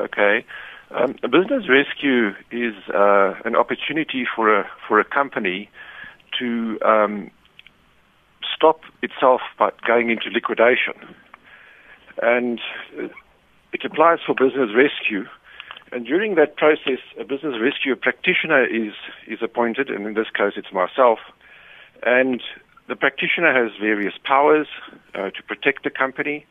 Okay. Um, a business rescue is uh, an opportunity for a for a company to um, stop itself by going into liquidation, and it applies for business rescue. And during that process, a business rescue practitioner is is appointed, and in this case, it's myself. And the practitioner has various powers uh, to protect the company.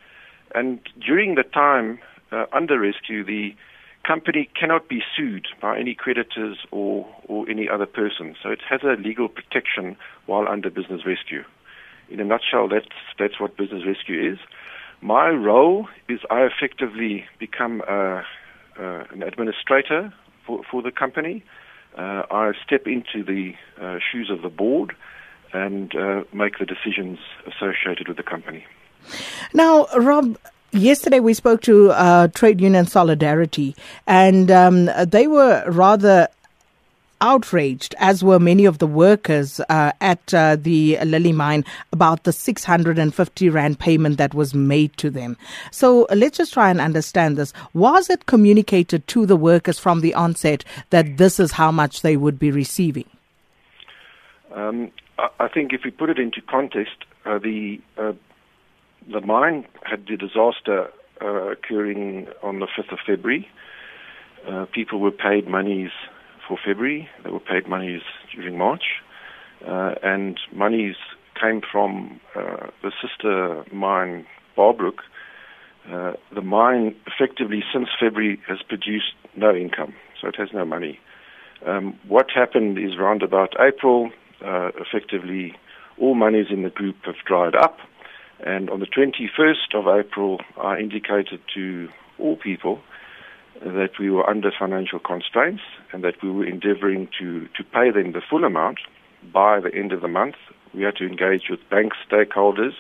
And during the time uh, under rescue, the company cannot be sued by any creditors or, or any other person. So it has a legal protection while under business rescue. In a nutshell, that's, that's what business rescue is. My role is I effectively become a, uh, an administrator for, for the company. Uh, I step into the uh, shoes of the board and uh, make the decisions associated with the company. Now, Rob, Yesterday, we spoke to uh, Trade Union Solidarity, and um, they were rather outraged, as were many of the workers uh, at uh, the Lily mine, about the 650 Rand payment that was made to them. So let's just try and understand this. Was it communicated to the workers from the onset that this is how much they would be receiving? Um, I think if we put it into context, uh, the uh, the mine had the disaster uh, occurring on the 5th of February. Uh, people were paid monies for February. They were paid monies during March. Uh, and monies came from uh, the sister mine, Barbrook. Uh, the mine, effectively, since February, has produced no income, so it has no money. Um, what happened is around about April, uh, effectively, all monies in the group have dried up. And on the 21st of April, I indicated to all people that we were under financial constraints and that we were endeavoring to, to pay them the full amount by the end of the month. We had to engage with bank stakeholders,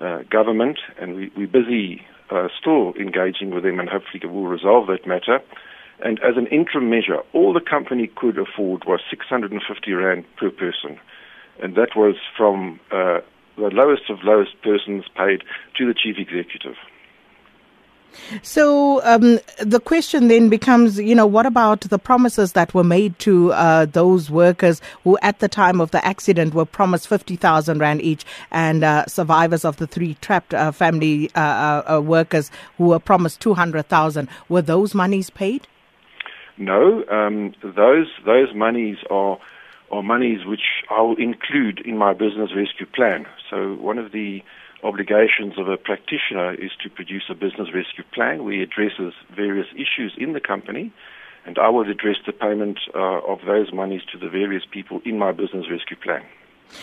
uh, government, and we, we're busy uh, still engaging with them and hopefully we'll resolve that matter. And as an interim measure, all the company could afford was 650 Rand per person. And that was from uh, the lowest of lowest persons paid to the chief executive. So um, the question then becomes, you know, what about the promises that were made to uh, those workers who, at the time of the accident, were promised fifty thousand rand each, and uh, survivors of the three trapped uh, family uh, uh, uh, workers who were promised two hundred thousand? Were those monies paid? No, um, those those monies are are monies which I will include in my business rescue plan. So one of the obligations of a practitioner is to produce a business rescue plan where he addresses various issues in the company, and I will address the payment uh, of those monies to the various people in my business rescue plan.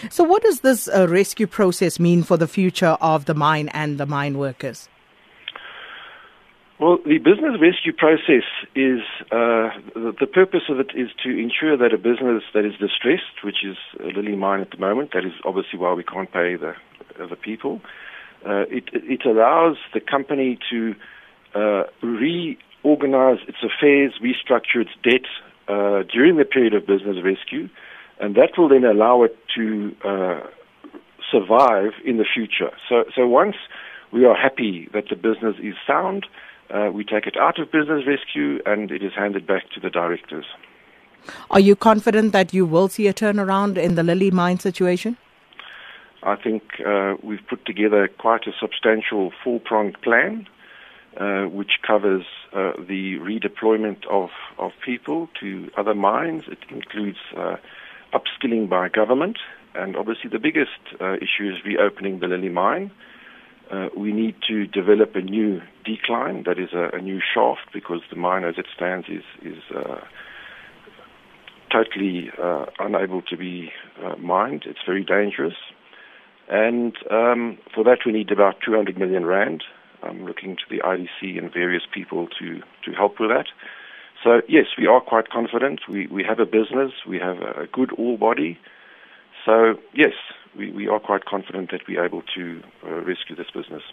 So, what does this uh, rescue process mean for the future of the mine and the mine workers? Well, the business rescue process is uh, the, the, purpose of it is to ensure that a business that is distressed, which is Lily Mine at the moment, that is obviously why we can't pay the the people. Uh, it, it allows the company to uh, reorganize its affairs, restructure its debt uh, during the period of business rescue, and that will then allow it to uh, survive in the future. So, so once we are happy that the business is sound uh, we take it out of business rescue and it is handed back to the directors. Are you confident that you will see a turnaround in the Lily mine situation? I think uh, we've put together quite a substantial four pronged plan, uh, which covers uh, the redeployment of, of people to other mines. It includes uh, upskilling by government, and obviously the biggest uh, issue is reopening the Lily mine. Uh, we need to develop a new decline, that is a, a, new shaft, because the mine as it stands is, is uh, totally uh, unable to be uh, mined. It's very dangerous. And um, for that, we need about 200 million rand. I'm looking to the IDC and various people to, to help with that. So, yes, we are quite confident. We, we have a business, we have a good ore body. So, yes, we, we are quite confident that we're able to uh, rescue this business.